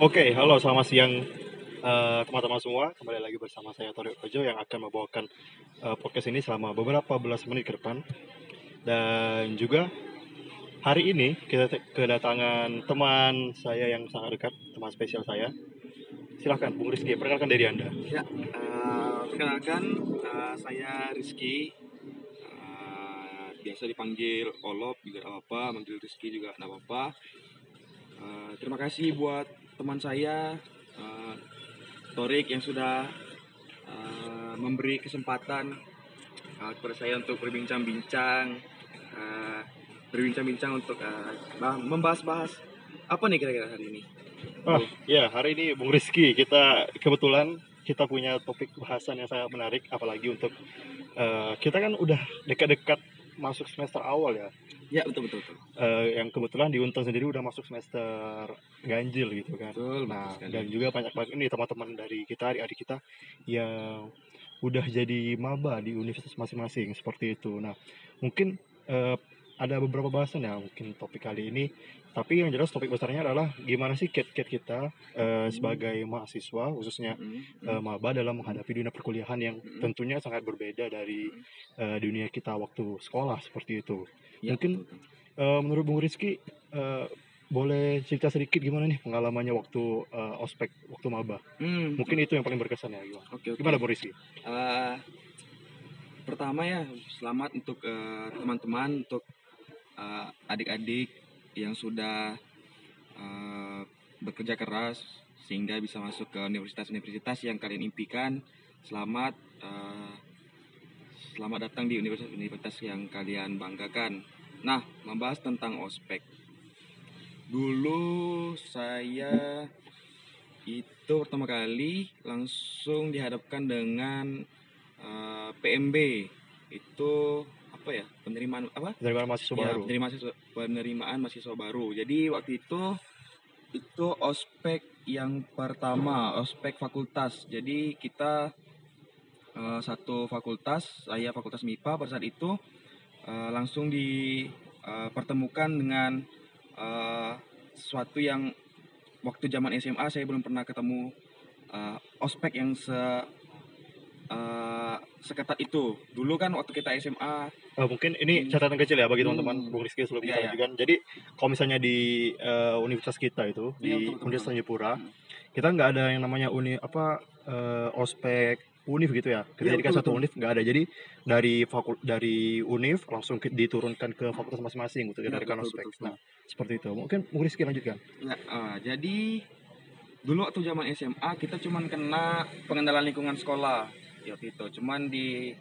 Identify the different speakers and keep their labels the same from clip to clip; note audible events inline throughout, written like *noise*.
Speaker 1: Oke, halo selamat siang eh, teman-teman semua. Kembali lagi bersama saya Tori Ojo yang akan membawakan eh, podcast ini selama beberapa belas menit ke depan. Dan juga hari ini kita kedatangan teman saya yang sangat dekat, teman spesial saya. Silahkan, Bung Rizky, perkenalkan diri Anda.
Speaker 2: Ya, eh, perkenalkan eh, saya Rizky. Eh, biasa dipanggil Olop juga apa-apa, manggil Rizky juga apa-apa. Eh, terima kasih buat teman saya eh, Torik yang sudah eh, memberi kesempatan eh, kepada saya untuk berbincang-bincang, eh, berbincang-bincang untuk bah- membahas-bahas apa nih kira-kira hari ini?
Speaker 1: Ah, ya, hari ini Bung Rizky, kita kebetulan kita punya topik bahasan yang sangat menarik, apalagi untuk eh, kita kan udah dekat-dekat masuk semester awal ya.
Speaker 2: Ya betul betul betul.
Speaker 1: eh, yang kebetulan di Untan sendiri udah masuk semester ganjil gitu kan.
Speaker 2: Betul,
Speaker 1: Nah,
Speaker 2: betul
Speaker 1: dan juga banyak banget ini teman-teman dari kita, adik-adik kita yang udah jadi maba di universitas masing-masing seperti itu. Nah, mungkin eh, ada beberapa bahasan ya mungkin topik kali ini. Tapi yang jelas topik besarnya adalah gimana sih cat-cat kita eh, sebagai mahasiswa khususnya
Speaker 2: Mm,
Speaker 1: eh, maba dalam menghadapi dunia perkuliahan yang
Speaker 2: Mm.
Speaker 1: tentunya sangat berbeda dari
Speaker 2: Mm.
Speaker 1: eh, dunia kita waktu sekolah seperti itu.
Speaker 2: Ya,
Speaker 1: Mungkin
Speaker 2: betul.
Speaker 1: Eh, menurut Bung Rizky eh, boleh cerita sedikit gimana nih pengalamannya waktu eh, ospek waktu maba
Speaker 2: Hmm,
Speaker 1: mungkin itu yang paling berkesan ya gimana
Speaker 2: Oke, oke.
Speaker 1: gimana Bung Rizky
Speaker 2: Eh, pertama ya, selamat untuk teman-teman, untuk eh, adik-adik yang sudah eh, bekerja keras sehingga bisa masuk ke universitas-universitas yang kalian impikan. Selamat, eh, selamat datang di universitas-universitas yang kalian banggakan. Nah, membahas tentang ospek. Dulu saya itu pertama kali langsung dihadapkan dengan eh, PMB itu apa ya penerimaan apa?
Speaker 1: Mana mahasiswa
Speaker 2: Ya,
Speaker 1: baru.
Speaker 2: penerimaan mahasiswa penerimaan mahasiswa baru. Jadi waktu itu itu ospek yang pertama ospek fakultas. Jadi kita eh, satu fakultas saya fakultas MIPA pada saat itu eh, langsung dipertemukan dengan eh, sesuatu yang waktu zaman SMA saya belum pernah ketemu eh, ospek yang se eh, seketat itu dulu kan waktu kita SMA
Speaker 1: Eh, mungkin ini
Speaker 2: Hmm.
Speaker 1: catatan kecil ya bagi
Speaker 2: Hmm.
Speaker 1: teman-teman Bung Rizky sebelum kita
Speaker 2: iya.
Speaker 1: lanjutkan jadi kalau misalnya di eh, universitas kita itu
Speaker 2: Iya,
Speaker 1: di
Speaker 2: betul,
Speaker 1: Universitas
Speaker 2: betul.
Speaker 1: Tanjung Pura
Speaker 2: Hmm.
Speaker 1: kita nggak ada yang namanya uni apa eh, ospek univ gitu ya kita
Speaker 2: Iya,
Speaker 1: jadikan
Speaker 2: betul,
Speaker 1: satu
Speaker 2: betul.
Speaker 1: univ nggak ada jadi dari fakul dari univ langsung ke- diturunkan ke fakultas masing-masing untuk
Speaker 2: Iya,
Speaker 1: dijadikan
Speaker 2: betul,
Speaker 1: ospek
Speaker 2: betul, betul.
Speaker 1: nah seperti itu mungkin Bung Rizky lanjutkan
Speaker 2: Ya, eh, jadi dulu waktu zaman SMA kita cuman kena pengenalan lingkungan sekolah ya waktu itu cuman di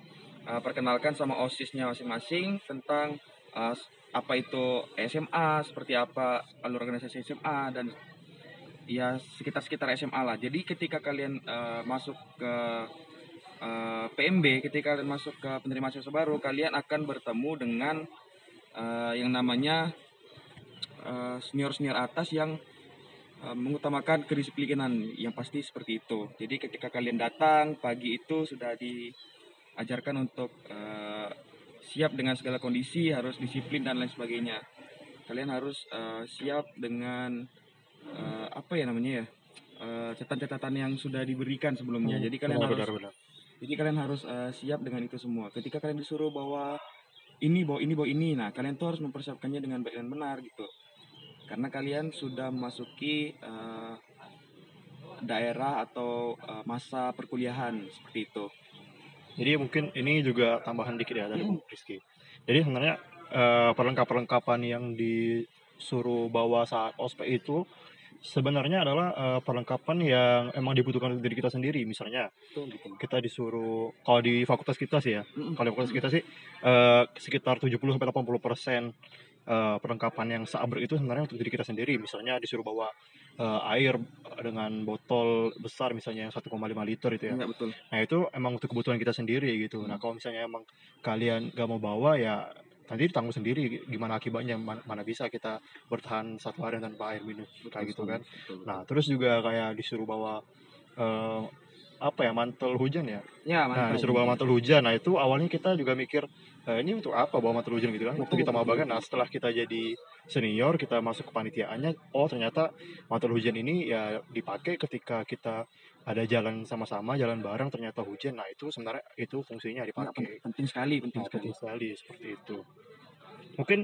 Speaker 2: eh, sama osisnya masing-masing tentang s- apa itu SMA seperti apa alur organisasi SMA dan ya sekitar-sekitar SMA lah. Jadi ketika kalian eh, masuk ke eh, PMB ketika kalian masuk ke penerima mahasiswa baru kalian akan bertemu dengan eh, yang namanya senior senior atas yang uh, mengutamakan kedisiplinan yang pasti seperti itu. Jadi ketika kalian datang pagi itu sudah diajarkan untuk uh, siap dengan segala kondisi, harus disiplin dan lain sebagainya. Kalian harus uh, siap dengan uh, apa ya namanya ya? uh, catatan-catatan yang sudah diberikan sebelumnya. Jadi kalian
Speaker 1: Benar,
Speaker 2: harus
Speaker 1: benar, benar.
Speaker 2: jadi kalian harus uh, siap dengan itu semua. Ketika kalian disuruh bawa ini, bawa ini, bawa ini, nah kalian tuh harus mempersiapkannya dengan baik dan benar gitu. Karena kalian sudah memasuki uh, daerah atau uh, masa perkuliahan seperti itu.
Speaker 1: Jadi mungkin ini juga tambahan dikit ya dari
Speaker 2: Hmm.
Speaker 1: Bung Rizky. Jadi sebenarnya eh, perlengkapan-perlengkapan yang disuruh bawa saat ospek itu sebenarnya adalah eh, perlengkapan yang emang dibutuhkan dari kita sendiri. Misalnya
Speaker 2: gitu.
Speaker 1: kita disuruh kalau di fakultas kita sih ya,
Speaker 2: Mm-mm.
Speaker 1: kalau di fakultas kita sih eh, sekitar 70 sampai 80 persen eh, perlengkapan yang seabrek itu sebenarnya untuk diri kita sendiri. Misalnya disuruh bawa eh, air dengan botol besar misalnya yang 1,5 liter itu ya.
Speaker 2: Enggak betul.
Speaker 1: Nah itu emang untuk kebutuhan kita sendiri gitu. Nah
Speaker 2: Hmm.
Speaker 1: kalau misalnya emang kalian gak mau bawa ya nanti ditanggung sendiri gimana akibatnya mana, mana bisa kita bertahan satu hari tanpa air minum kayak gitu
Speaker 2: Betul,
Speaker 1: kan.
Speaker 2: betul, betul.
Speaker 1: Nah terus juga kayak disuruh bawa eh, apa ya mantel hujan ya.
Speaker 2: ya,
Speaker 1: Nah
Speaker 2: mantap.
Speaker 1: disuruh bawa mantel hujan. Nah itu awalnya kita juga mikir "Eh, ini untuk apa bawa mantel hujan gitu kan. Waktu kita kan.
Speaker 2: betul.
Speaker 1: Nah setelah kita jadi senior kita masuk ke panitiaannya oh ternyata mantul hujan ini ya dipakai ketika kita ada jalan sama-sama jalan bareng ternyata hujan nah itu sebenarnya itu fungsinya
Speaker 2: Ya,
Speaker 1: dipakai
Speaker 2: pen- penting sekali, penting
Speaker 1: Nah,
Speaker 2: sekali.
Speaker 1: penting sekali seperti itu mungkin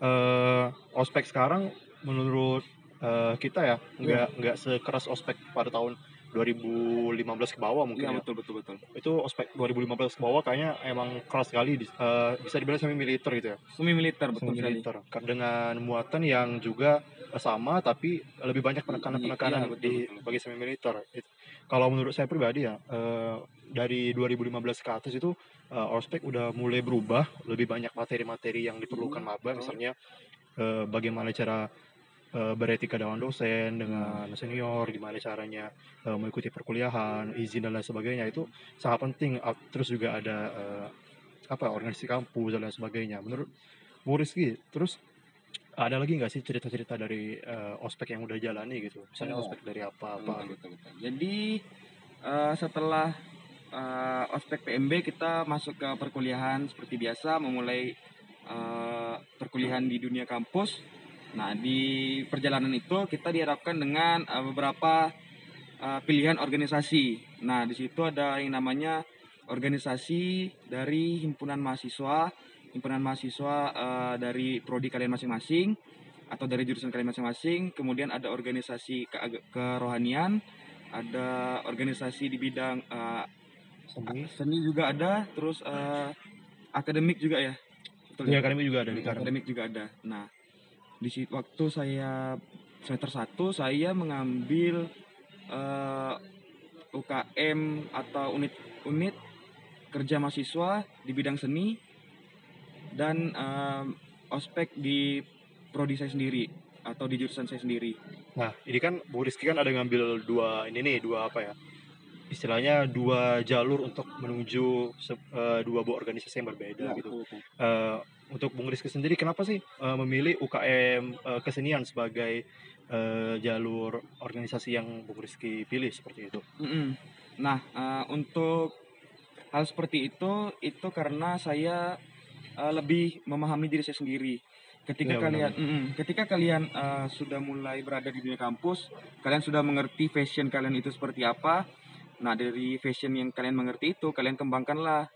Speaker 1: eh, ospek sekarang menurut eh, kita ya nggak nggak sekeras ospek pada tahun 2015 ke bawah mungkin
Speaker 2: Iya
Speaker 1: ya
Speaker 2: betul betul betul.
Speaker 1: itu ospek 2015 ke bawah kayaknya emang keras sekali di- eh, bisa dibilang semi militer gitu ya
Speaker 2: Semi militer betul
Speaker 1: semi
Speaker 2: sekali.
Speaker 1: militer dengan muatan yang juga sama tapi lebih banyak penekanan-penekanan
Speaker 2: Iya, betul,
Speaker 1: di
Speaker 2: betul.
Speaker 1: bagi semi militer It- kalau menurut saya pribadi ya eh, dari 2015 ke atas itu eh, ospek udah mulai berubah lebih banyak materi-materi yang diperlukan
Speaker 2: Hmm,
Speaker 1: maba misalnya eh, bagaimana cara eh, beretika dengan dosen dengan senior gimana caranya eh, mengikuti perkuliahan izin dan lain sebagainya itu sangat penting terus juga ada eh, apa organisasi kampus dan lain sebagainya menurut Bu Rizky terus ada lagi nggak sih cerita-cerita dari eh, ospek yang udah jalani gitu misalnya
Speaker 2: Oh.
Speaker 1: ospek dari apa-apa
Speaker 2: Betul, betul, betul. Jadi eh, setelah eh, ospek PMB kita masuk ke perkuliahan seperti biasa, memulai eh, perkuliahan di dunia kampus. Nah di perjalanan itu kita diharapkan dengan eh, beberapa eh, pilihan organisasi. Nah di situ ada yang namanya organisasi dari himpunan mahasiswa, himpunan mahasiswa eh, dari prodi kalian masing-masing atau dari jurusan kalian masing-masing. Kemudian ada organisasi keag- kerohanian, ada organisasi di bidang eh,
Speaker 1: seni
Speaker 2: seni juga ada, terus eh, akademik juga ya. Betul ya?
Speaker 1: akademi juga ada di
Speaker 2: akademik juga ada. Nah, di situ waktu saya semester 1 saya mengambil eh, UKM atau unit unit kerja mahasiswa di bidang seni dan em, ospek di prodi saya sendiri atau di jurusan saya sendiri.
Speaker 1: Nah, ini kan Bu Rizky kan ada ngambil dua ini nih, dua apa ya? Istilahnya dua jalur untuk menuju se- eh, dua buah organisasi yang berbeda gitu. Eh, untuk Bung Rizky sendiri, kenapa sih eh, memilih UKM eh, kesenian sebagai eh, jalur organisasi yang Bung Rizky pilih seperti itu?
Speaker 2: Mm-mm. Nah, eh, untuk hal seperti itu itu karena saya eh, lebih memahami diri saya sendiri. Ketika
Speaker 1: Iya,
Speaker 2: kalian, mm-mm. ketika kalian eh, sudah mulai berada di dunia kampus, kalian sudah mengerti fashion kalian itu seperti apa. Nah, dari fashion yang kalian mengerti itu, kalian kembangkanlah.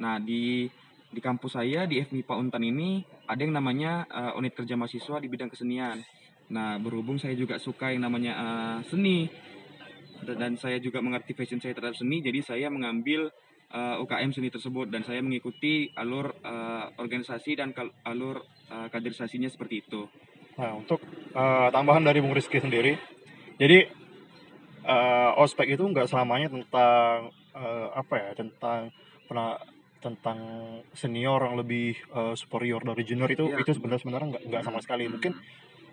Speaker 2: Nah, di di kampus saya di FMIPA Untan ini ada yang namanya eh, unit kerja mahasiswa di bidang kesenian. Nah, berhubung saya juga suka yang namanya eh, seni dan saya juga mengerti fashion saya terhadap seni, jadi saya mengambil eh, UKM seni tersebut dan saya mengikuti alur eh, organisasi dan alur eh, kaderisasinya seperti itu.
Speaker 1: Nah, untuk eh, tambahan dari Bung Rizky sendiri, jadi eh, ospek itu nggak selamanya tentang eh, apa ya, tentang pernah tentang senior yang lebih eh, superior dari junior itu
Speaker 2: Iya.
Speaker 1: itu sebenarnya sebenarnya nggak nggak sama sekali.
Speaker 2: Hmm.
Speaker 1: Mungkin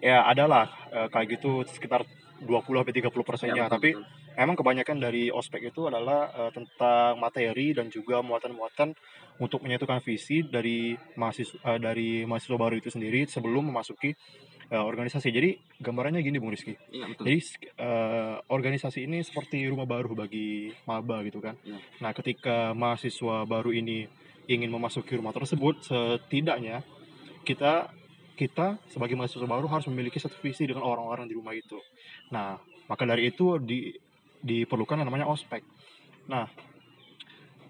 Speaker 1: ya adalah eh, kayak gitu sekitar 20 sampai 30
Speaker 2: Ya,
Speaker 1: persennya,
Speaker 2: betul,
Speaker 1: tapi
Speaker 2: betul.
Speaker 1: memang kebanyakan dari ospek itu adalah eh, tentang materi dan juga muatan-muatan untuk menyatukan visi dari mahasiswa eh, dari mahasiswa baru itu sendiri sebelum memasuki eh, organisasi. Jadi gambarannya gini Bung Rizky.
Speaker 2: Iya, betul.
Speaker 1: Jadi eh, organisasi ini seperti rumah baru bagi maba gitu kan.
Speaker 2: Iya.
Speaker 1: Nah, ketika mahasiswa baru ini ingin memasuki rumah tersebut, setidaknya kita kita sebagai mahasiswa baru harus memiliki satu visi dengan orang-orang di rumah itu. Nah, maka dari itu di, diperlukan yang namanya ospek. Nah,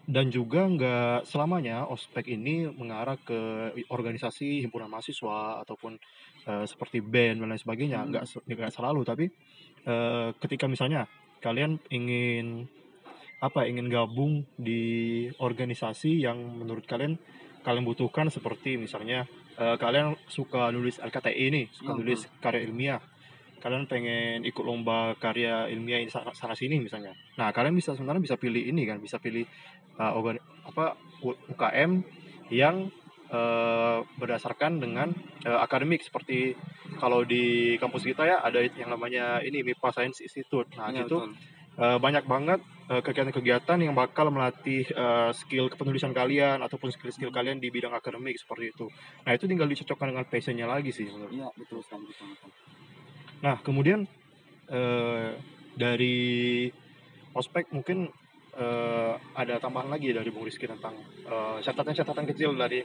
Speaker 1: dan juga nggak selamanya ospek ini mengarah ke organisasi himpunan mahasiswa ataupun eh, seperti band dan lain sebagainya.
Speaker 2: Hmm.
Speaker 1: Nggak se- nggak selalu, tapi eh, ketika misalnya kalian ingin apa ingin gabung di organisasi yang menurut kalian kalian butuhkan seperti misalnya eh, kalian suka nulis LKTI ini suka
Speaker 2: Hmm,
Speaker 1: nulis karya ilmiah kalian pengen ikut lomba karya ilmiah ini sana, sana sini misalnya nah kalian bisa sebenarnya bisa pilih ini kan bisa pilih organ- apa UKM yang eh, berdasarkan dengan eh, akademik seperti kalau di kampus kita ya ada yang namanya ini MIPA Science Institute nah
Speaker 2: Iya,
Speaker 1: itu
Speaker 2: betul.
Speaker 1: Eh, banyak banget kegiatan-kegiatan yang bakal melatih eh, skill kepenulisan kalian ataupun skill-skill kalian di bidang akademik seperti itu. Nah itu tinggal dicocokkan dengan passionnya lagi sih menurut.
Speaker 2: Iya, betul sekali.
Speaker 1: Nah kemudian eh, dari ospek mungkin eh, ada tambahan lagi dari Bung Rizky tentang eh, catatan-catatan kecil dari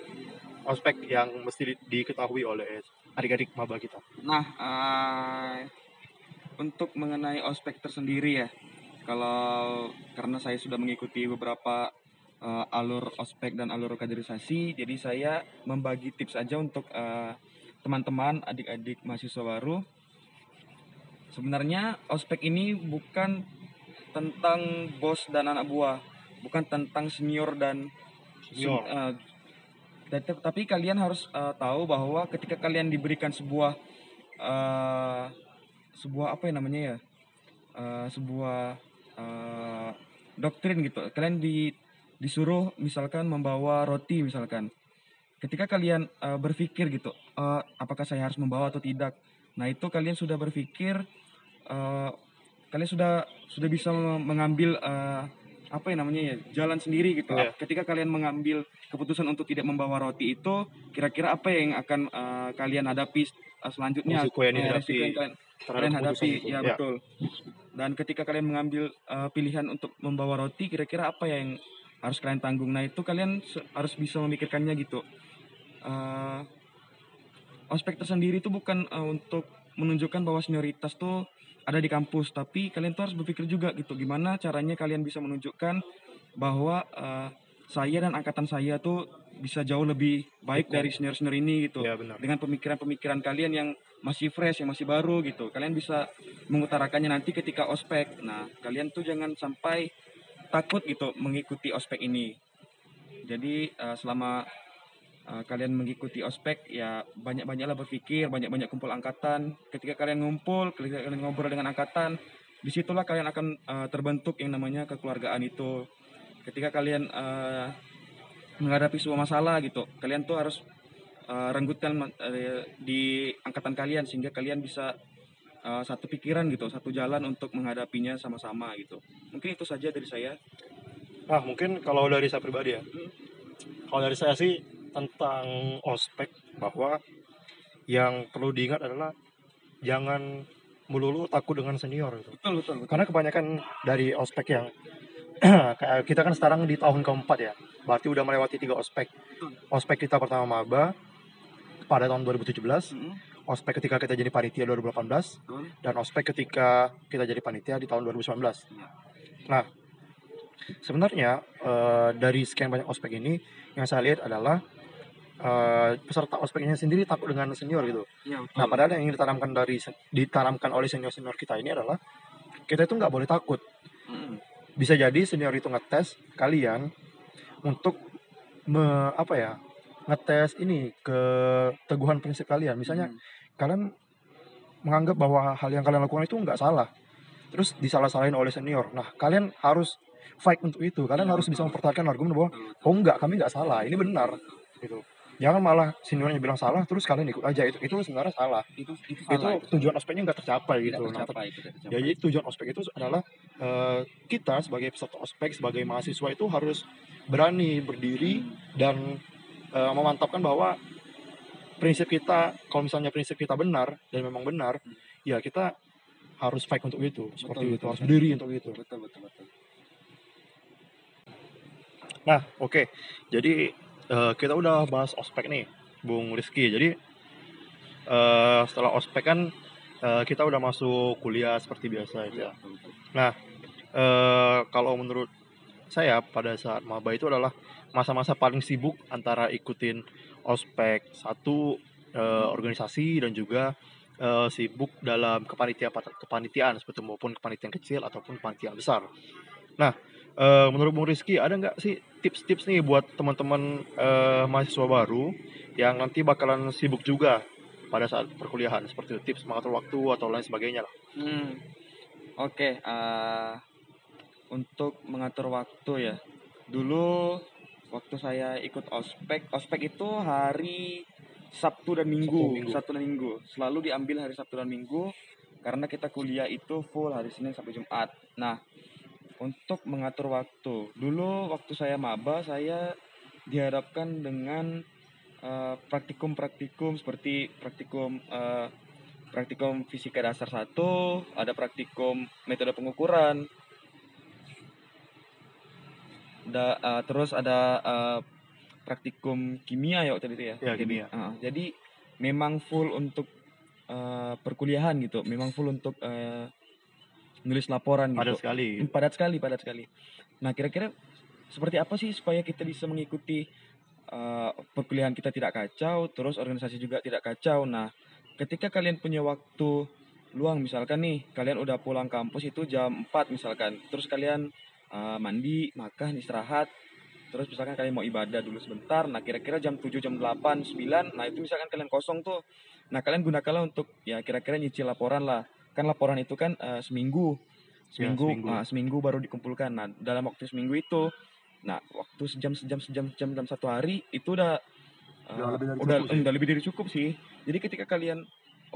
Speaker 1: ospek yang mesti di- diketahui oleh adik-adik maba kita.
Speaker 2: Nah, eh, untuk mengenai ospek tersendiri ya, kalau karena saya sudah mengikuti beberapa eh, alur ospek dan alur kaderisasi, jadi saya membagi tips aja untuk eh, teman-teman, adik-adik mahasiswa baru. Sebenarnya ospek ini bukan tentang bos dan anak buah, bukan tentang senior dan
Speaker 1: Senior.
Speaker 2: dan te- tapi kalian harus eh, tahu bahwa ketika kalian diberikan sebuah eh, sebuah apa ya namanya ya eh, sebuah eh, doktrin gitu. Kalian di disuruh misalkan membawa roti misalkan. Ketika kalian eh, berpikir gitu eh, apakah saya harus membawa atau tidak? Nah itu kalian sudah berpikir eh, kalian sudah sudah bisa mengambil eh, apa ya namanya ya jalan sendiri gitu.
Speaker 1: Iya.
Speaker 2: ketika kalian mengambil keputusan untuk tidak membawa roti itu kira-kira apa yang akan eh, kalian hadapi eh, selanjutnya?
Speaker 1: Risiko yang dihadapi
Speaker 2: risiko yang kalian, kalian hadapi.
Speaker 1: itu.
Speaker 2: ya, betul. Dan ketika kalian mengambil eh, pilihan untuk membawa roti kira-kira apa yang harus kalian tanggung? Nah itu kalian harus bisa memikirkannya gitu. Eh, ospek tersendiri itu bukan eh, untuk menunjukkan bahwa senioritas tuh ada di kampus tapi kalian tuh harus berpikir juga gitu gimana caranya kalian bisa menunjukkan bahwa eh, saya dan angkatan saya tuh bisa jauh lebih baik
Speaker 1: Betul.
Speaker 2: dari senior-senior ini gitu
Speaker 1: Ya benar.
Speaker 2: dengan pemikiran-pemikiran kalian yang masih fresh yang masih baru gitu kalian bisa mengutarakannya nanti ketika ospek nah kalian tuh jangan sampai takut gitu mengikuti ospek ini jadi eh, selama eh, kalian mengikuti ospek ya banyak-banyaklah berpikir banyak-banyak kumpul angkatan. Ketika kalian ngumpul ketika kalian ngobrol dengan angkatan di situlah kalian akan eh, terbentuk yang namanya kekeluargaan itu. Ketika kalian eh, menghadapi sebuah masalah gitu kalian tuh harus eh, renggutkan eh, di angkatan kalian sehingga kalian bisa eh, satu pikiran gitu satu jalan untuk menghadapinya sama-sama gitu. Mungkin itu saja dari saya.
Speaker 1: Nah, mungkin kalau dari saya pribadi ya. Kalau dari saya sih tentang ospek bahwa yang perlu diingat adalah jangan melulu takut dengan senior gitu.
Speaker 2: betul betul betul
Speaker 1: Karena kebanyakan dari ospek yang *clears throat* kita kan sekarang di tahun keempat ya. Berarti udah melewati tiga ospek. Ospek kita pertama maba pada tahun 2017,
Speaker 2: Mm-mm,
Speaker 1: ospek ketika kita jadi panitia 2018,
Speaker 2: betul
Speaker 1: dan ospek ketika kita jadi panitia di tahun 2019.
Speaker 2: Iya.
Speaker 1: Nah, sebenarnya eh, dari sekian banyak ospek ini yang saya lihat adalah eh, peserta ospeknya sendiri takut dengan senior gitu.
Speaker 2: Iya, betul.
Speaker 1: Nah, padahal yang ingin ditanamkan dari ditanamkan oleh senior senior kita ini adalah kita itu nggak boleh takut.
Speaker 2: Mm-mm.
Speaker 1: Bisa jadi senior itu ngetes kalian untuk me, apa ya ngetes ini ke teguhan prinsip kalian. Misalnya
Speaker 2: Mm.
Speaker 1: kalian menganggap bahwa hal yang kalian lakukan itu nggak salah terus disalah-salahin oleh senior nah kalian harus fight untuk itu kalian
Speaker 2: Iya,
Speaker 1: harus bisa
Speaker 2: betul.
Speaker 1: mempertahankan argumen bahwa oh enggak kami nggak salah ini benar gitu jangan malah seniornya bilang salah terus kalian ikut aja itu itu sebenarnya salah
Speaker 2: itu itu
Speaker 1: itu
Speaker 2: salah itu.
Speaker 1: tujuan ospeknya nggak tercapai
Speaker 2: Tidak
Speaker 1: gitu nah
Speaker 2: tercapai, tidak tercapai.
Speaker 1: jadi tujuan ospek itu adalah eh, kita sebagai peserta ospek sebagai mahasiswa itu harus berani berdiri dan eh, memantapkan bahwa prinsip kita kalau misalnya prinsip kita benar dan memang benar
Speaker 2: Hmm.
Speaker 1: ya kita harus fight untuk itu seperti
Speaker 2: Betul,
Speaker 1: itu
Speaker 2: betul,
Speaker 1: harus
Speaker 2: betul.
Speaker 1: berdiri untuk itu
Speaker 2: betul betul betul
Speaker 1: nah oke jadi eh, kita udah bahas ospek nih Bung Rizky jadi eh, setelah ospek kan eh, kita udah masuk kuliah seperti biasa ya
Speaker 2: betul.
Speaker 1: eh kalau menurut saya pada saat maba itu adalah masa-masa paling sibuk antara ikutin ospek satu eh, organisasi dan juga eh, sibuk dalam kepanitiaan kepanitiaan seperti maupun kepanitiaan kecil ataupun kepanitiaan besar. Nah, eh, menurut Bung Rizky ada nggak sih tips-tips nih buat teman-teman eh, mahasiswa baru yang nanti bakalan sibuk juga pada saat perkuliahan seperti itu, tips mengatur waktu atau lain sebagainya lah.
Speaker 2: Hmm. Oke, eh, untuk mengatur waktu ya. Dulu waktu saya ikut ospek, ospek itu hari Sabtu dan Minggu,
Speaker 1: Sabtu, Minggu.
Speaker 2: Sabtu dan Minggu. Selalu diambil hari Sabtu dan Minggu karena kita kuliah itu full hari Senin sampai Jumat. Nah, untuk mengatur waktu, dulu waktu saya maba saya dihadapkan dengan eh, praktikum-praktikum seperti praktikum eh, praktikum fisika dasar satu, ada praktikum metode pengukuran, da, eh, terus ada eh, praktikum kimia ya waktu itu ya.
Speaker 1: Ya,
Speaker 2: Jadi,
Speaker 1: kimia.
Speaker 2: eh, jadi memang full untuk eh, perkuliahan gitu, memang full untuk eh, nulis laporan
Speaker 1: Padat
Speaker 2: gitu.
Speaker 1: sekali.
Speaker 2: Hmm, Padat sekali, padat sekali. Nah, kira-kira seperti apa sih supaya kita bisa mengikuti eh, perkuliahan kita tidak kacau, terus organisasi juga tidak kacau. Nah, ketika kalian punya waktu luang misalkan nih, kalian udah pulang kampus itu jam 4 misalkan, terus kalian eh, mandi, makan, istirahat, terus misalkan kalian mau ibadah dulu sebentar, nah kira-kira jam 7, jam 8, 9, nah itu misalkan kalian kosong tuh, nah kalian gunakanlah untuk ya kira-kira nyicil laporan lah, kan laporan itu kan eh, seminggu, seminggu,
Speaker 1: seminggu.
Speaker 2: ah, seminggu baru dikumpulkan, nah dalam waktu seminggu itu, nah waktu sejam, sejam, sejam, sejam dalam satu hari itu udah eh,
Speaker 1: Udah lebih dari
Speaker 2: udah,
Speaker 1: cukup sih.
Speaker 2: udah lebih dari cukup sih, jadi ketika kalian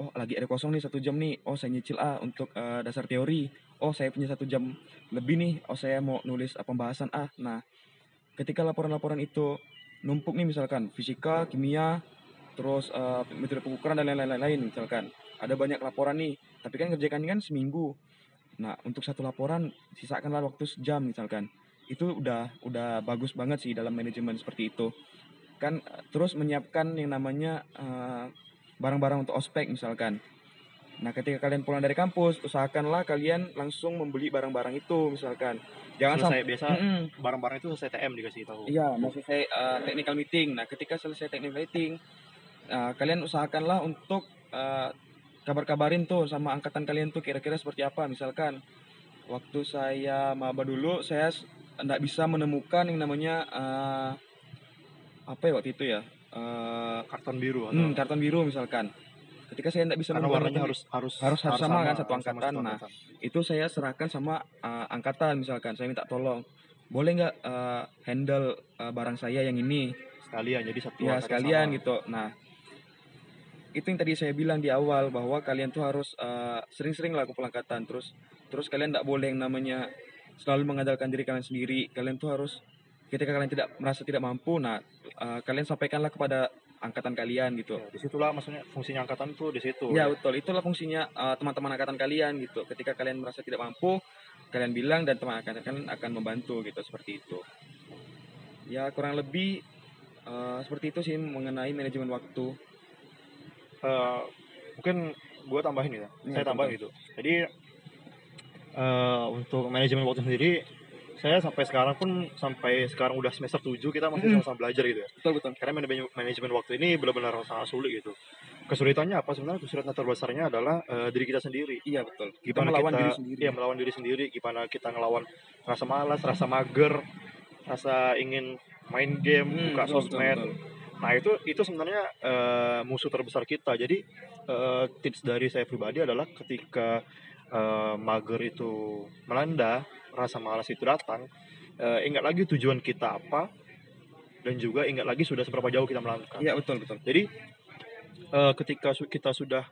Speaker 2: oh lagi ada kosong nih satu jam nih. Oh saya nyicil ah untuk eh, dasar teori. Oh saya punya satu jam lebih nih. Oh saya mau nulis ah, pembahasan ah nah ketika laporan-laporan itu numpuk nih misalkan fisika kimia terus eh, metode pengukuran dan lain-lain misalkan ada banyak laporan nih tapi kan ngerjakan ini kan seminggu nah untuk satu laporan sisakanlah waktu sejam misalkan itu udah udah bagus banget sih dalam manajemen seperti itu kan eh, terus menyiapkan yang namanya eh, barang-barang untuk ospek misalkan. Nah, ketika kalian pulang dari kampus, usahakanlah kalian langsung membeli barang-barang itu misalkan. Jangan sampai
Speaker 1: Selesai biasa
Speaker 2: Mm-mm.
Speaker 1: barang-barang itu selesai TM dikasih tahu.
Speaker 2: Iya, mau selesai eh, technical meeting. Nah, ketika selesai technical meeting, eh, kalian usahakanlah untuk eh, kabar-kabarin tuh sama angkatan kalian tuh kira-kira seperti apa. Misalkan waktu saya maba dulu, saya tidak bisa menemukan yang namanya eh, apa ya waktu itu ya? Eh,
Speaker 1: Karton biru atau
Speaker 2: Hmm, karton biru misalkan. Ketika saya tidak bisa menemukan
Speaker 1: warnanya harus harus
Speaker 2: harus- harus sama kan, satu
Speaker 1: harus sama
Speaker 2: angkatan. Nah, itu saya serahkan sama uh, angkatan misalkan. Saya minta tolong, boleh nggak uh, handle uh, barang saya yang ini?
Speaker 1: sekalian jadi satu
Speaker 2: Ya
Speaker 1: angkatan
Speaker 2: sekalian
Speaker 1: sama.
Speaker 2: gitu. Nah, itu yang tadi saya bilang di awal bahwa kalian tuh harus uh, sering-sering lah kumpul angkatan. Terus terus kalian tidak boleh yang namanya selalu mengandalkan diri kalian sendiri. Kalian tuh harus ketika kalian tidak merasa tidak mampu, nah uh, kalian sampaikanlah kepada angkatan kalian gitu.
Speaker 1: Ya, di situlah maksudnya fungsinya angkatan tuh di situ.
Speaker 2: Ya betul, itulah fungsinya uh, teman-teman angkatan kalian gitu. Ketika kalian merasa tidak mampu, kalian bilang dan teman angkatan kalian akan membantu gitu seperti itu. Ya kurang lebih uh, seperti itu sih mengenai manajemen waktu.
Speaker 1: Eh, mungkin gue tambahin gitu.
Speaker 2: Iya,
Speaker 1: saya tambahin gitu. Jadi eh, untuk manajemen waktu sendiri saya sampai sekarang pun sampai sekarang udah semester 7 kita masih sama-sama belajar gitu ya.
Speaker 2: Betul betul.
Speaker 1: Karena manajemen, manajemen waktu ini benar-benar sangat sulit gitu. Kesulitannya apa sebenarnya? Kesulitan terbesarnya adalah eh, diri kita sendiri.
Speaker 2: Iya betul. Kita
Speaker 1: Gimana
Speaker 2: melawan
Speaker 1: kita,
Speaker 2: diri sendiri.
Speaker 1: Iya, melawan diri sendiri. Gimana kita ngelawan rasa malas, rasa mager, rasa ingin main game,
Speaker 2: Hmm,
Speaker 1: buka
Speaker 2: betul, betul,
Speaker 1: sosmed.
Speaker 2: betul.
Speaker 1: Nah itu itu sebenarnya eh, musuh terbesar kita. Jadi eh, tips dari saya pribadi adalah ketika eh, mager itu melanda, rasa malas itu datang, eh, ingat lagi tujuan kita apa, dan juga ingat lagi sudah seberapa jauh kita melangkah.
Speaker 2: Iya betul betul.
Speaker 1: Jadi eh, ketika kita sudah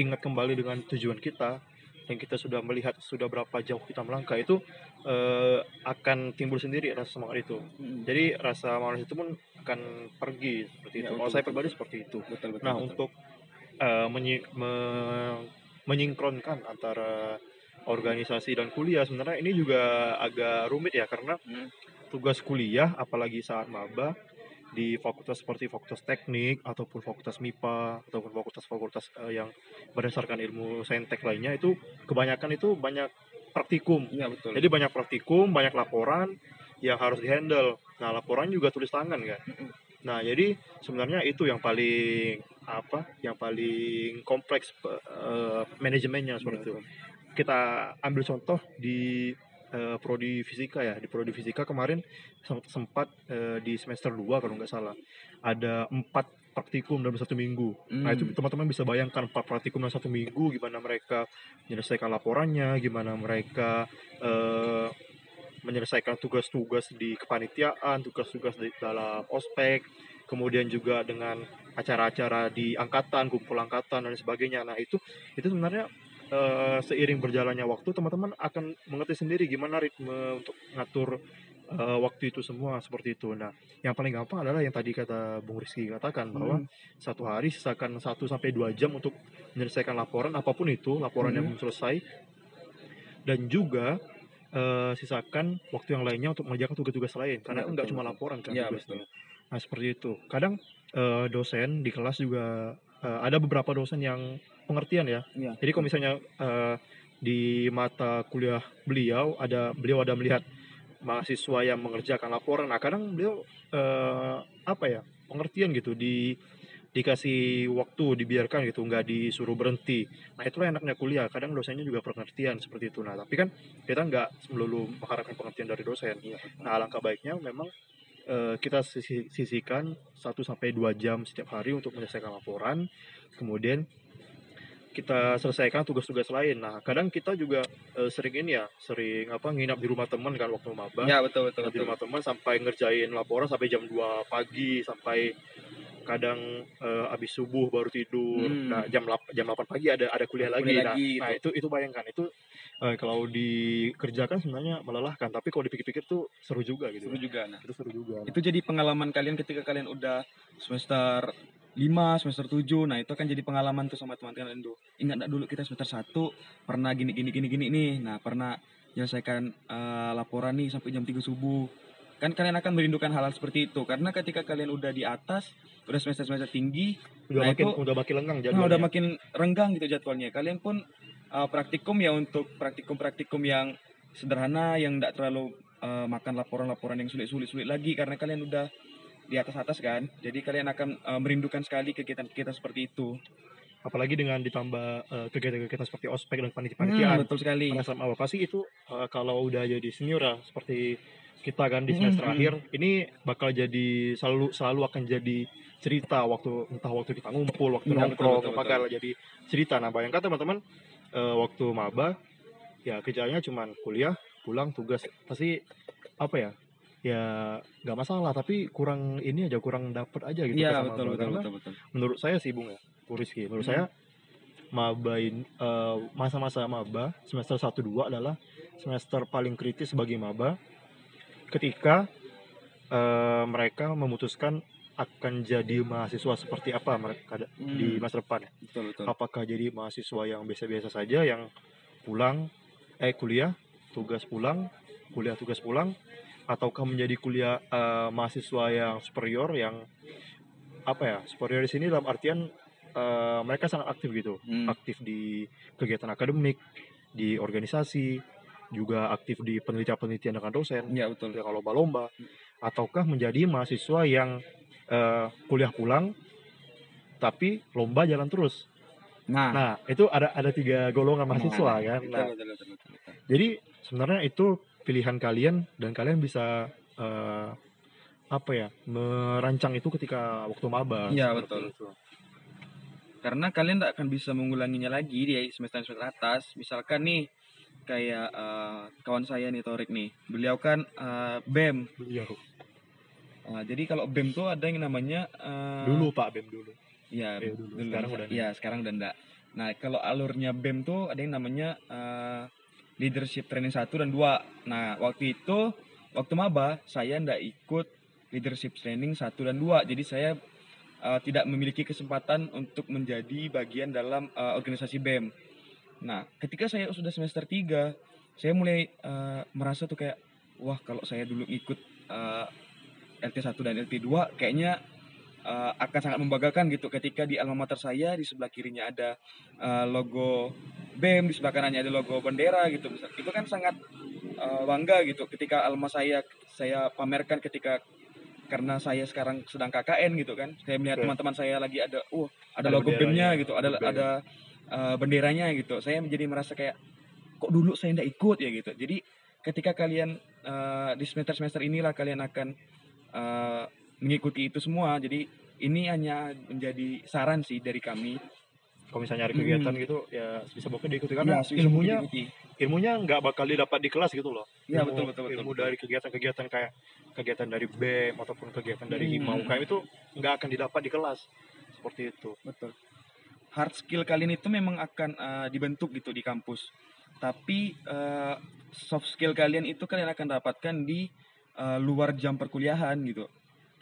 Speaker 1: ingat kembali dengan tujuan kita dan kita sudah melihat sudah berapa jauh kita melangkah itu eh, akan timbul sendiri rasa semangat itu.
Speaker 2: Mm-mm.
Speaker 1: Jadi rasa malas itu pun akan pergi seperti
Speaker 2: Ya,
Speaker 1: itu.
Speaker 2: betul,
Speaker 1: Kalau saya pribadi
Speaker 2: betul.
Speaker 1: seperti itu.
Speaker 2: betul betul.
Speaker 1: Nah
Speaker 2: betul.
Speaker 1: untuk eh, menyi- me- menyinkronkan antara organisasi dan kuliah sebenarnya ini juga agak rumit ya karena
Speaker 2: Hmm.
Speaker 1: tugas kuliah apalagi saat maba di fakultas seperti fakultas teknik ataupun fakultas MIPA ataupun fakultas-fakultas eh, yang berdasarkan ilmu saintek lainnya itu kebanyakan itu banyak praktikum.
Speaker 2: Iya betul.
Speaker 1: Jadi banyak praktikum, banyak laporan yang harus dihandle. Nah, laporan juga tulis tangan kan. Nah, jadi sebenarnya itu yang paling apa? Yang paling kompleks eh, manajemennya seperti itu. Kita ambil contoh di eh, prodi fisika ya. Di prodi fisika kemarin sem- sempat eh, di semester 2 kalau nggak salah ada empat praktikum dalam satu minggu. Nah itu
Speaker 2: Hmm.
Speaker 1: teman-teman bisa bayangkan empat praktikum dalam satu minggu gimana mereka menyelesaikan laporannya, gimana mereka eh, menyelesaikan tugas-tugas di kepanitiaan, tugas-tugas di dalam ospek, kemudian juga dengan acara-acara di angkatan, kumpul angkatan dan sebagainya. Nah itu itu sebenarnya eh, seiring berjalannya waktu teman-teman akan mengerti sendiri gimana ritme untuk ngatur eh, waktu itu semua seperti itu. Nah yang paling gampang adalah yang tadi kata Bung Rizky katakan bahwa
Speaker 2: Hmm.
Speaker 1: satu hari sisakan 1 sampai 2 jam untuk menyelesaikan laporan apa pun itu, laporan yang
Speaker 2: Hmm.
Speaker 1: belum selesai. Dan juga eh, sisakan waktu yang lainnya untuk mengerjakan tugas-tugas lain karena
Speaker 2: Iya,
Speaker 1: itu nggak cuma laporan kan tugasnya.
Speaker 2: betul.
Speaker 1: Nah, seperti itu. Kadang eh, dosen di kelas juga eh, ada beberapa dosen yang pengertian ya.
Speaker 2: Iya.
Speaker 1: Jadi kalau misalnya eh, di mata kuliah beliau ada beliau ada melihat mahasiswa yang mengerjakan laporan, nah kadang beliau eh, apa ya pengertian gitu di dikasih waktu dibiarkan gitu nggak disuruh berhenti nah itulah enaknya kuliah kadang dosennya juga pengertian seperti itu nah tapi kan kita nggak melulu mengharapkan pengertian dari dosen
Speaker 2: Iya.
Speaker 1: nah alangkah baiknya memang eh, kita sisi- sisihkan 1 sampai 2 jam setiap hari untuk menyelesaikan laporan kemudian kita selesaikan tugas-tugas lain nah kadang kita juga eh, sering ini ya sering apa nginap di rumah teman kan waktu maba
Speaker 2: Ya betul betul
Speaker 1: di
Speaker 2: betul.
Speaker 1: rumah teman sampai ngerjain laporan sampai jam 2 pagi sampai kadang eh, habis subuh baru tidur.
Speaker 2: Hmm.
Speaker 1: Nah, jam 8 jam 8 pagi ada ada kuliah,
Speaker 2: Kuliah
Speaker 1: lagi.
Speaker 2: lagi,
Speaker 1: Nah, nah, itu itu bayangkan itu eh, kalau dikerjakan sebenarnya melelahkan, tapi kalau dipikir-pikir tuh seru juga gitu.
Speaker 2: Seru juga. Nah,
Speaker 1: Itu seru juga.
Speaker 2: itu jadi pengalaman kalian ketika kalian udah semester 5, semester 7. Nah, itu akan jadi pengalaman tuh sama teman-teman kalian tuh. Ingat nggak dulu kita semester 1 pernah gini gini gini gini nih. Nah, pernah menyelesaikan eh, laporan nih sampai jam 3 subuh. Kan kalian akan merindukan hal-hal seperti itu karena ketika kalian udah di atas, udah semester-semester tinggi,
Speaker 1: udah
Speaker 2: nah,
Speaker 1: makin
Speaker 2: itu-
Speaker 1: udah makin lenggang
Speaker 2: Nah,
Speaker 1: jadwalnya.
Speaker 2: udah makin renggang gitu jadwalnya. Kalian pun uh, praktikum ya untuk praktikum-praktikum yang sederhana yang tidak terlalu uh, makan laporan-laporan yang sulit-sulit sulit lagi karena kalian udah di atas-atas kan. Jadi kalian akan uh, merindukan sekali kegiatan-kegiatan seperti itu.
Speaker 1: Apalagi dengan ditambah eh, kegiatan-kegiatan seperti ospek dan
Speaker 2: Hmm,
Speaker 1: panitia-panitiaan.
Speaker 2: betul sekali.
Speaker 1: pada awal pasti itu eh, kalau udah jadi senior ya seperti kita kan di semester
Speaker 2: Mm, mm.
Speaker 1: akhir ini bakal jadi selalu selalu akan jadi cerita waktu entah waktu kita ngumpul waktu
Speaker 2: Iya, betul,
Speaker 1: nongkrong bakal jadi cerita nah bayangkan teman-teman eh, waktu maba ya kerjanya cuman kuliah pulang tugas pasti apa ya ya nggak masalah tapi kurang ini aja kurang dapet aja gitu kesan
Speaker 2: betul betul
Speaker 1: Karena
Speaker 2: betul betul.
Speaker 1: menurut saya sih Bung ya, Bu Rizky, menurut
Speaker 2: Hmm.
Speaker 1: saya maba in- eh, masa-masa maba semester 1 2 adalah semester paling kritis bagi maba ketika eh, mereka memutuskan akan jadi mahasiswa seperti apa mereka ada di
Speaker 2: Hmm,
Speaker 1: masa depan.
Speaker 2: betul betul.
Speaker 1: Apakah jadi mahasiswa yang biasa-biasa saja yang pulang eh kuliah, tugas pulang, kuliah tugas pulang ataukah menjadi kuliah eh, mahasiswa yang superior yang apa ya? Superior di sini dalam artian eh, mereka sangat aktif gitu.
Speaker 2: Hmm,
Speaker 1: Aktif di kegiatan akademik, di organisasi, juga aktif di penelitian-penelitian dengan dosen
Speaker 2: Iya betul.
Speaker 1: ya kalau lomba-lomba ataukah menjadi mahasiswa yang eh, kuliah pulang tapi lomba jalan terus
Speaker 2: Nah,
Speaker 1: nah itu ada ada tiga golongan mahasiswa
Speaker 2: nah,
Speaker 1: kan nah
Speaker 2: betul, betul, betul, betul.
Speaker 1: jadi sebenarnya itu pilihan kalian dan kalian bisa eh, apa ya merancang itu ketika waktu maba
Speaker 2: Iya, betul.
Speaker 1: itu.
Speaker 2: karena kalian tidak akan bisa mengulanginya lagi di semester semester atas misalkan nih kayak eh, kawan saya nih Torik nih beliau kan eh, BEM
Speaker 1: Iya.
Speaker 2: Eh, jadi kalau BEM tuh ada yang namanya eh,
Speaker 1: dulu pak bem dulu
Speaker 2: ya
Speaker 1: Eh, dulu.
Speaker 2: dulu.
Speaker 1: Sekarang udah
Speaker 2: ya sekarang udah enggak nah kalau alurnya BEM tuh ada yang namanya eh, leadership training 1 dan 2 nah waktu itu waktu maba saya ndak ikut leadership training 1 dan 2 jadi saya eh, tidak memiliki kesempatan untuk menjadi bagian dalam eh, organisasi BEM. Nah ketika saya sudah semester 3 saya mulai eh, merasa tuh kayak wah kalau saya dulu ikut eh, LT1 dan LT2 kayaknya eh, akan sangat membanggakan gitu ketika di alma mater saya di sebelah kirinya ada eh, logo BEM di sebelah kanannya ada logo bendera gitu. Itu kan sangat eh, bangga gitu ketika alma saya saya pamerkan ketika karena saya sekarang sedang KKN gitu kan. Saya melihat teman-teman saya lagi ada uh ada,
Speaker 1: Ada
Speaker 2: logo BEM-nya gitu ada
Speaker 1: BEM.
Speaker 2: ada eh, benderanya gitu. Saya menjadi merasa kayak kok dulu saya tidak ikut ya? gitu. Jadi ketika kalian eh, di semester semester inilah kalian akan eh, mengikuti itu semua. Jadi ini hanya menjadi saran sih dari kami.
Speaker 1: Kalau misalnya ada
Speaker 2: Hmm.
Speaker 1: kegiatan gitu ya bisa bakal diikuti karena
Speaker 2: Ya, sebisa
Speaker 1: ilmunya
Speaker 2: mungkin diikuti.
Speaker 1: ilmunya nggak bakal didapat di kelas gitu loh.
Speaker 2: Ya
Speaker 1: ilmu,
Speaker 2: betul betul betul
Speaker 1: ilmu
Speaker 2: betul.
Speaker 1: dari kegiatan-kegiatan kayak kegiatan dari BEM ataupun kegiatan dari
Speaker 2: Hmm.
Speaker 1: hima UKM itu nggak akan didapat di kelas. Seperti itu.
Speaker 2: Betul. Hard skill kalian itu memang akan eh, dibentuk gitu di kampus. Tapi eh, soft skill kalian itu kalian akan dapatkan di eh, luar jam perkuliahan gitu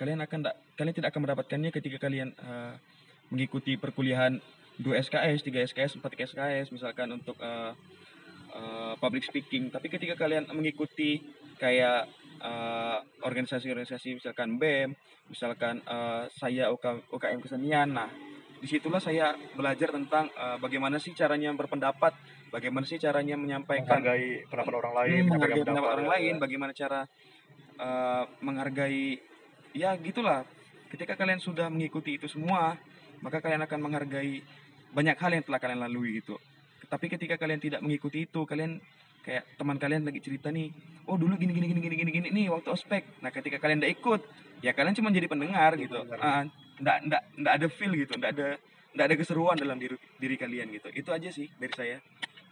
Speaker 2: kalian akan da- kalian tidak akan mendapatkannya ketika kalian eh, mengikuti perkuliahan 2 SKS, 3 SKS, 4 SKS misalkan untuk eh, eh, public speaking tapi ketika kalian mengikuti kayak organisasi-organisasi misalkan BEM misalkan eh, saya UK, UKM kesenian nah di situlah saya belajar tentang eh, bagaimana sih caranya berpendapat bagaimana sih caranya menyampaikan
Speaker 1: menghargai pendapat orang lain
Speaker 2: Hmm, menghargai pendapat orang
Speaker 1: ya.
Speaker 2: lain, bagaimana cara eh, menghargai ya gitulah. Ketika kalian sudah mengikuti itu semua, maka kalian akan menghargai banyak hal yang telah kalian lalui gitu. Tapi ketika kalian tidak mengikuti itu, kalian kayak teman kalian lagi cerita nih, oh dulu gini gini gini gini gini gini nih waktu ospek. Nah ketika kalian tidak ikut, ya kalian cuma jadi pendengar gitu. Ah, ndak ndak ndak ada feel gitu, ndak ada ndak ada keseruan dalam diri diri kalian gitu. Itu aja sih dari saya.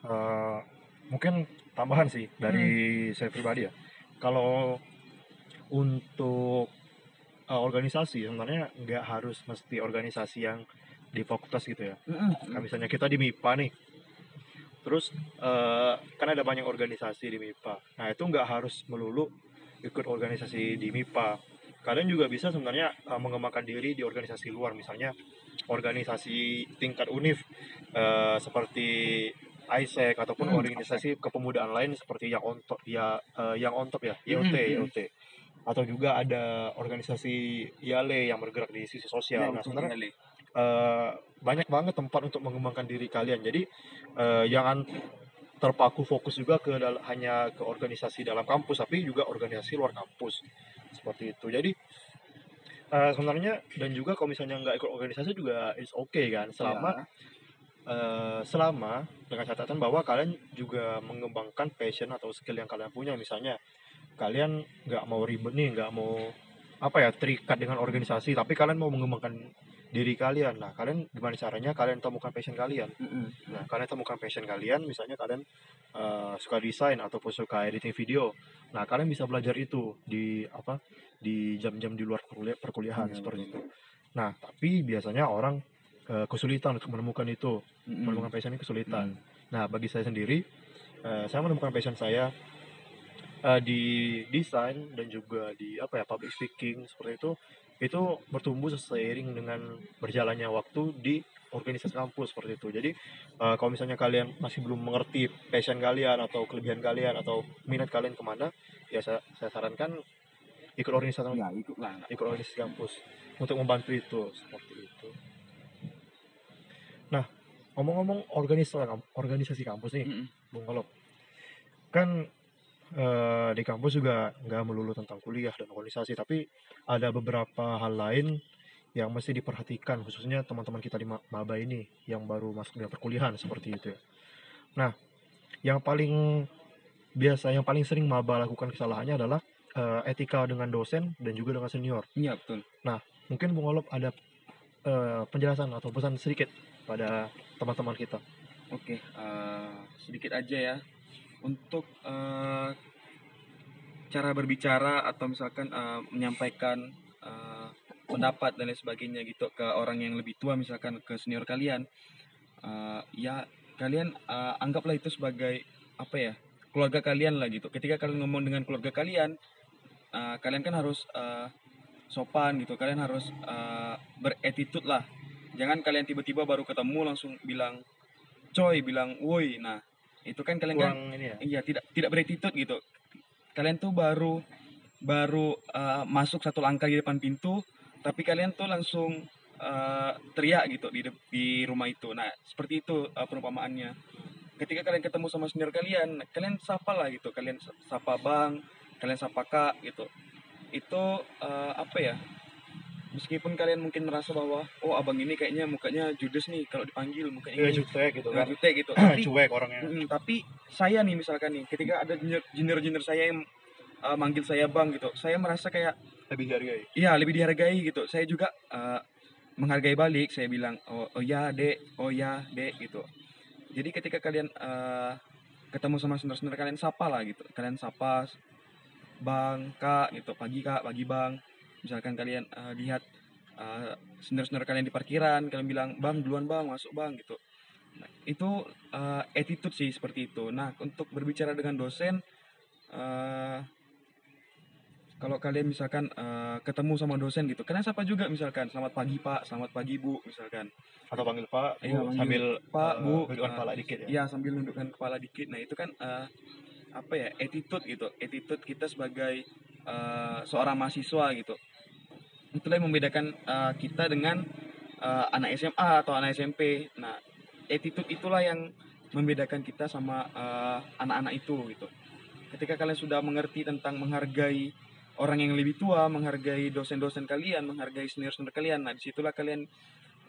Speaker 1: Eh, mungkin tambahan sih dari saya pribadi ya. Kalau untuk eh, organisasi sebenarnya nggak harus mesti organisasi yang di fakultas gitu ya. Kayak misalnya kita di MIPA nih, terus eh, kan ada banyak organisasi di MIPA. Nah itu nggak harus melulu ikut organisasi di MIPA. Kalian juga bisa sebenarnya eh, mengembangkan diri di organisasi luar, misalnya organisasi tingkat univ eh, seperti ISEC ataupun
Speaker 2: Hmm,
Speaker 1: organisasi kepemudaan lain seperti yang on top ya eh, yang on top ya IoT
Speaker 2: hmm.
Speaker 1: IoT atau juga ada organisasi IALE yang bergerak di sisi sosial.
Speaker 2: Ya,
Speaker 1: nah sebenarnya eh, banyak banget tempat untuk mengembangkan diri kalian. Jadi eh, jangan terpaku fokus juga ke hanya ke organisasi dalam kampus, tapi juga organisasi luar kampus seperti itu. Jadi eh, sebenarnya dan juga kalau misalnya nggak ikut organisasi juga is okay kan, selama
Speaker 2: Ya.
Speaker 1: eh, selama dengan catatan bahwa kalian juga mengembangkan passion atau skill yang kalian punya. Misalnya kalian nggak mau ribet nih, nggak mau apa ya terikat dengan organisasi, tapi kalian mau mengembangkan diri kalian. Nah, kalian gimana caranya kalian temukan passion kalian? Nah, kalian temukan passion kalian, misalnya kalian eh, suka desain ataupun suka editing video. Nah, kalian bisa belajar itu di apa? Di jam-jam di luar perkuliah- perkuliahan
Speaker 2: Iya,
Speaker 1: seperti itu. Nah, tapi biasanya orang eh, kesulitan untuk menemukan itu,
Speaker 2: Mm-mm.
Speaker 1: menemukan passion ini kesulitan.
Speaker 2: Hmm.
Speaker 1: Nah, bagi saya sendiri, eh, saya menemukan passion saya eh, di desain dan juga di apa ya public speaking seperti itu itu bertumbuh seiring dengan berjalannya waktu di organisasi kampus seperti itu. Jadi eh, kalau misalnya kalian masih belum mengerti passion kalian atau kelebihan kalian atau minat kalian ke mana, ya saya, saya sarankan ikut organisasi
Speaker 2: Ya, ikutlah.
Speaker 1: ikut organisasi kampus untuk membantu itu seperti itu. Nah, ngomong-ngomong organisasi organisasi kampus nih,
Speaker 2: Mm-mm.
Speaker 1: Bung Kolop, kan eh, di kampus juga nggak melulu tentang kuliah dan organisasi, tapi ada beberapa hal lain yang mesti diperhatikan, khususnya teman-teman kita di ma- maba ini yang baru masuk dunia perkuliahan seperti itu ya. Nah, yang paling biasa, yang paling sering maba lakukan kesalahannya adalah eh, etika dengan dosen dan juga dengan senior.
Speaker 2: Iya, betul.
Speaker 1: Mungkin Bung Olop ada eh, penjelasan atau pesan sedikit pada teman-teman kita.
Speaker 2: Oke, eh, sedikit aja ya untuk eh, cara berbicara atau misalkan eh, menyampaikan eh, pendapat dan lain sebagainya gitu ke orang yang lebih tua misalkan ke senior kalian Eh, ya kalian eh, anggaplah itu sebagai apa ya keluarga kalian lah gitu. Ketika kalian ngomong dengan keluarga kalian eh, kalian kan harus eh, sopan gitu. Kalian harus eh, beretitude lah. Jangan kalian tiba-tiba baru ketemu langsung bilang coy bilang woi. Nah itu kan kalian kan
Speaker 1: ini ya.
Speaker 2: iya tidak tidak beretitude gitu. Kalian tuh baru baru eh, masuk satu langkah di depan pintu tapi kalian tuh langsung eh, teriak gitu di de- di rumah itu. Nah seperti itu eh, perumpamaannya. Ketika kalian ketemu sama senior kalian kalian sapa lah gitu. Kalian sa- sapa bang kalian sapa kak gitu. Itu eh, apa ya meskipun kalian mungkin merasa bahwa oh abang ini kayaknya mukanya judes nih kalau dipanggil mukanya ini.
Speaker 1: jutek gitu kan.
Speaker 2: jutek gitu. *clears throat* Tapi
Speaker 1: Cuek orangnya.
Speaker 2: Mm, tapi saya nih misalkan nih ketika ada junior-junior saya yang uh, manggil saya bang gitu saya merasa kayak
Speaker 1: Lebih dihargai.
Speaker 2: iya lebih dihargai gitu. Saya juga uh, menghargai balik. Saya bilang oh, oh ya dek. Oh ya dek. Gitu. Jadi ketika kalian uh, ketemu sama senior-senior kalian sapa lah gitu. Kalian sapa bang kak gitu. Pagi kak. Pagi bang misalkan kalian uh, lihat uh, senior-senior kalian di parkiran kalian bilang bang duluan bang masuk bang gitu. Nah, itu uh, attitude sih seperti itu. Nah untuk berbicara dengan dosen uh, kalau kalian misalkan uh, ketemu sama dosen gitu kalian sapa juga? misalkan selamat pagi pak selamat pagi bu misalkan.
Speaker 1: Atau panggil Pak,
Speaker 2: Iya,
Speaker 1: Bu,
Speaker 2: panggil
Speaker 1: sambil
Speaker 2: Pak, Bu, eh,
Speaker 1: kepala dikit ya.
Speaker 2: ya sambil nundukkan kepala dikit. Nah itu kan uh, apa ya attitude gitu. Attitude kita sebagai uh, seorang mahasiswa gitu itulah yang membedakan uh, kita dengan eh, anak SMA atau anak SMP. Nah, attitude itulah yang membedakan kita sama anak-anak itu gitu. Ketika kalian sudah mengerti tentang menghargai orang yang lebih tua, menghargai dosen-dosen kalian, menghargai senior-senior kalian, nah di situlah kalian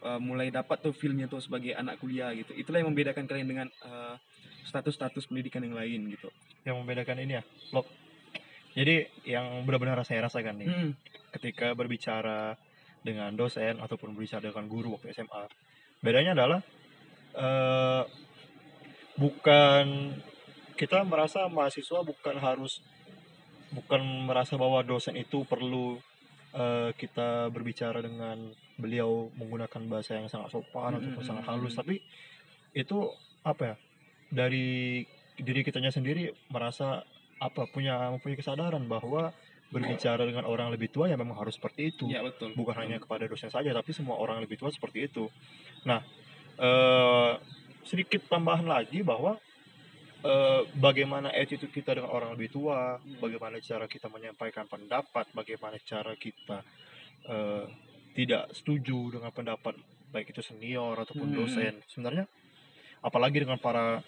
Speaker 2: eh, mulai dapat tuh feelnya tuh sebagai anak kuliah gitu. Itulah yang membedakan kalian dengan status-status pendidikan yang lain gitu.
Speaker 1: yang membedakan ini ya loh jadi yang benar-benar saya rasakan nih
Speaker 2: Mm,
Speaker 1: ketika berbicara dengan dosen ataupun berbicara dengan guru waktu SMA bedanya adalah eh, bukan kita merasa mahasiswa bukan harus bukan merasa bahwa dosen itu perlu eh, kita berbicara dengan beliau menggunakan bahasa yang sangat sopan
Speaker 2: Mm,
Speaker 1: ataupun sangat
Speaker 2: mm,
Speaker 1: halus.
Speaker 2: mm.
Speaker 1: tapi itu apa ya? Dari diri kitanya sendiri merasa apa punya mempunyai kesadaran bahwa berbicara dengan orang lebih tua ya memang harus seperti itu
Speaker 2: Iya betul.
Speaker 1: bukan hanya kepada dosen saja tapi semua orang lebih tua seperti itu nah eh, sedikit tambahan lagi bahwa eh, bagaimana attitude kita dengan orang lebih tua
Speaker 2: Hmm.
Speaker 1: bagaimana cara kita menyampaikan pendapat bagaimana cara kita eh, tidak setuju dengan pendapat baik itu senior ataupun
Speaker 2: Hmm.
Speaker 1: dosen sebenarnya apalagi dengan para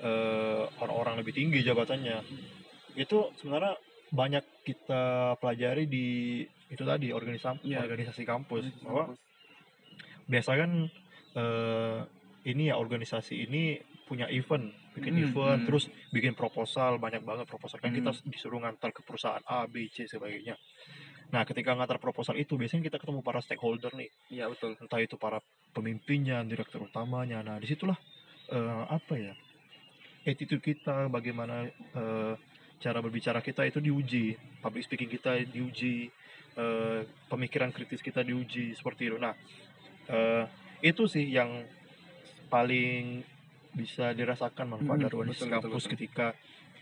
Speaker 1: eh, orang-orang lebih tinggi jabatannya itu sebenarnya banyak kita pelajari di itu tadi organisasi
Speaker 2: Iya.
Speaker 1: organisasi kampus bahwa biasa kan eh, ini ya organisasi ini punya event bikin
Speaker 2: Hmm,
Speaker 1: event
Speaker 2: hmm.
Speaker 1: terus bikin proposal banyak banget proposal kan kita
Speaker 2: Hmm.
Speaker 1: disuruh ngantar ke perusahaan A B C sebagainya nah ketika ngantar proposal itu biasanya kita ketemu para stakeholder nih
Speaker 2: Iya betul.
Speaker 1: entah itu para pemimpinnya direktur utamanya nah di situlah eh, apa ya attitude kita bagaimana eh, cara berbicara kita itu diuji. Public speaking kita diuji eh, pemikiran kritis kita diuji seperti itu. Nah eh, itu sih yang paling bisa dirasakan manfaat
Speaker 2: Mm, betul, betul,
Speaker 1: kampus
Speaker 2: betul.
Speaker 1: ketika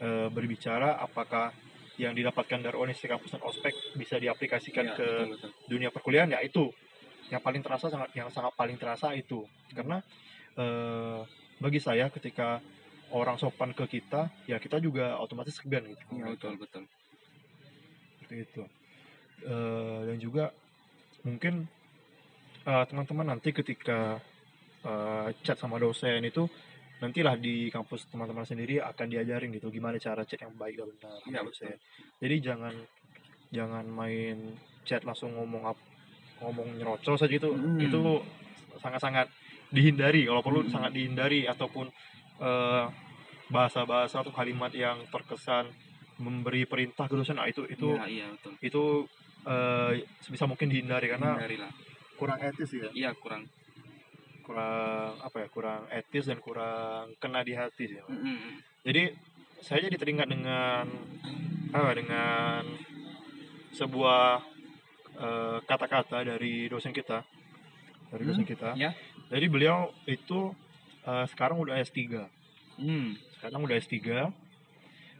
Speaker 1: eh, berbicara apakah yang didapatkan dari organisasi kampus dan ospek bisa diaplikasikan
Speaker 2: Iya,
Speaker 1: ke
Speaker 2: betul, betul.
Speaker 1: dunia perkuliahan? Ya itu. Yang paling terasa sangat yang sangat paling terasa itu. Karena eh, bagi saya ketika orang sopan ke kita ya kita juga otomatis segan gitu
Speaker 2: Iya betul betul.
Speaker 1: seperti itu Eh, dan juga mungkin eh, teman-teman nanti ketika eh, chat sama dosen itu nantilah di kampus teman-teman sendiri akan diajarin gitu gimana cara chat yang baik dan benar
Speaker 2: Iya,
Speaker 1: dosen. jadi jangan jangan main chat langsung ngomong ap- ngomong nyerocos saja itu
Speaker 2: Mm.
Speaker 1: itu sangat-sangat dihindari kalau perlu
Speaker 2: Mm.
Speaker 1: sangat dihindari ataupun bahasa-bahasa atau kalimat yang terkesan memberi perintah ke dosen nah itu itu
Speaker 2: Iya iya betul.
Speaker 1: itu eh, sebisa mungkin dihindari karena
Speaker 2: Hindari lah.
Speaker 1: kurang etis ya
Speaker 2: Iya kurang.
Speaker 1: kurang apa ya kurang etis dan kurang kena di hati sih
Speaker 2: Mm, mm, mm.
Speaker 1: jadi saya jadi teringat dengan apa dengan sebuah eh, kata-kata dari dosen kita dari dosen
Speaker 2: Hmm,
Speaker 1: kita
Speaker 2: ya.
Speaker 1: jadi beliau itu eh, sekarang udah S3
Speaker 2: Hmm.
Speaker 1: sekarang udah S3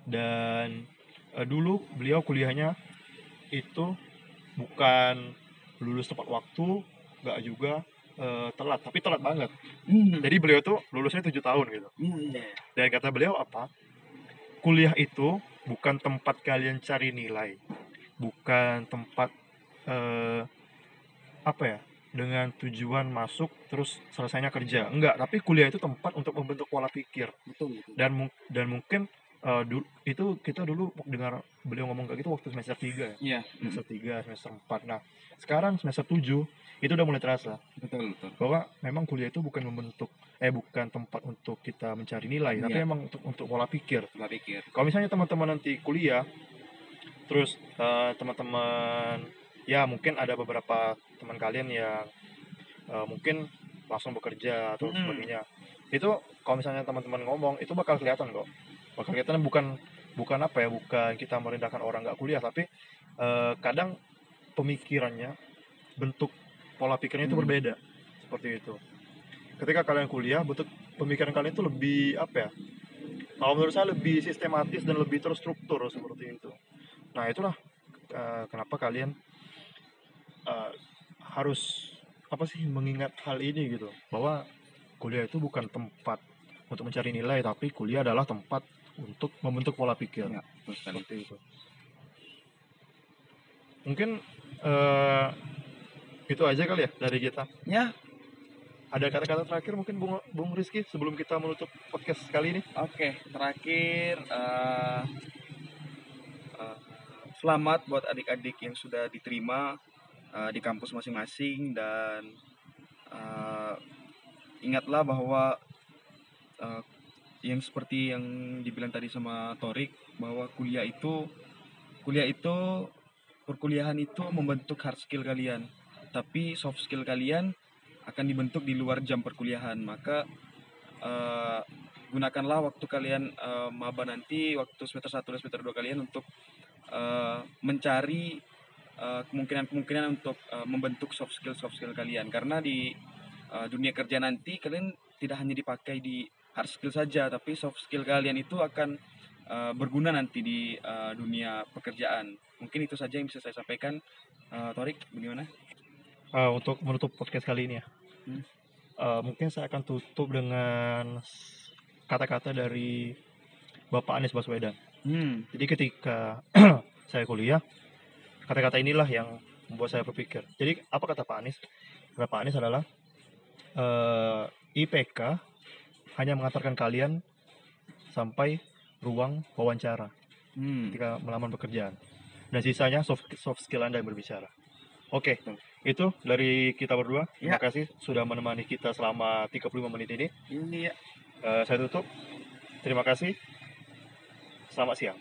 Speaker 1: dan eh, dulu beliau kuliahnya itu bukan lulus tepat waktu nggak juga eh, telat tapi telat banget.
Speaker 2: Hmm.
Speaker 1: jadi beliau tuh lulusnya tujuh tahun gitu.
Speaker 2: Hmm, iya.
Speaker 1: dan kata beliau apa? Kuliah itu bukan tempat kalian cari nilai. Bukan tempat eh, apa ya dengan tujuan masuk terus selesainya kerja enggak tapi kuliah itu tempat untuk membentuk pola pikir
Speaker 2: Betul betul.
Speaker 1: dan dan mungkin eh, du- itu kita dulu dengar beliau ngomong kayak gitu waktu semester 3 ya
Speaker 2: Iya.
Speaker 1: semester 3 semester 4 nah sekarang semester 7 itu udah mulai terasa
Speaker 2: Betul betul.
Speaker 1: bahwa memang kuliah itu bukan membentuk eh bukan tempat untuk kita mencari nilai tapi
Speaker 2: Iya.
Speaker 1: memang untuk untuk pola pikir
Speaker 2: Pola pikir.
Speaker 1: kalau misalnya teman-teman nanti kuliah terus eh, teman-teman ya mungkin ada beberapa teman kalian yang eh, mungkin langsung bekerja atau
Speaker 2: Mm.
Speaker 1: sebagainya. Itu kalau misalnya teman-teman ngomong itu bakal kelihatan kok. Bakal kelihatan bukan bukan apa ya bukan kita merendahkan orang nggak kuliah tapi eh, kadang pemikirannya bentuk pola pikirnya itu
Speaker 2: Hmm.
Speaker 1: berbeda. Seperti itu. Ketika kalian kuliah bentuk pemikiran kalian itu lebih apa ya kalau menurut saya lebih sistematis dan lebih terstruktur seperti itu. Nah itulah eh, kenapa kalian eh, harus apa sih mengingat hal ini gitu. Bahwa kuliah itu bukan tempat untuk mencari nilai tapi kuliah adalah tempat untuk membentuk pola pikir.
Speaker 2: Sekali.
Speaker 1: seperti itu. Mungkin eh, itu aja kali ya dari kita.
Speaker 2: Ya,
Speaker 1: ada kata-kata terakhir mungkin Bung, Bung Rizky sebelum kita menutup podcast kali ini?
Speaker 2: Oke, terakhir eh, eh, selamat buat adik-adik yang sudah diterima eh, di kampus masing-masing dan eh, ingatlah bahwa eh, yang seperti yang dibilang tadi sama Torik bahwa kuliah itu kuliah itu perkuliahan itu membentuk hard skill kalian, tapi soft skill kalian akan dibentuk di luar jam perkuliahan. Maka eh, gunakanlah waktu kalian eh, maba nanti waktu semester 1 dan semester 2 kalian untuk eh, mencari eh, kemungkinan-kemungkinan untuk eh, membentuk soft skill soft skill kalian. Karena di eh, dunia kerja nanti kalian tidak hanya dipakai di hard skill saja tapi soft skill kalian itu akan eh, berguna nanti di eh, dunia pekerjaan. Mungkin itu saja yang bisa saya sampaikan. Eh, Torik bagaimana?
Speaker 1: Eh, untuk menutup podcast kali ini ya.
Speaker 2: Hmm.
Speaker 1: Eh, mungkin saya akan tutup dengan kata-kata dari Bapak Anies Baswedan.
Speaker 2: Hmm.
Speaker 1: jadi ketika *clears throat* saya kuliah kata-kata inilah yang membuat saya berpikir. Jadi apa kata Pak Anies? Kata Pak Anies adalah eh, IPK hanya mengantarkan kalian sampai ruang wawancara
Speaker 2: Hmm.
Speaker 1: ketika melamar pekerjaan. Dan sisanya soft soft skill anda yang berbicara. Oke itu dari kita berdua. Terima
Speaker 2: Ya.
Speaker 1: kasih sudah menemani kita selama 35 menit ini.
Speaker 2: Ini ya.
Speaker 1: Eh, saya tutup. Terima kasih. Selamat siang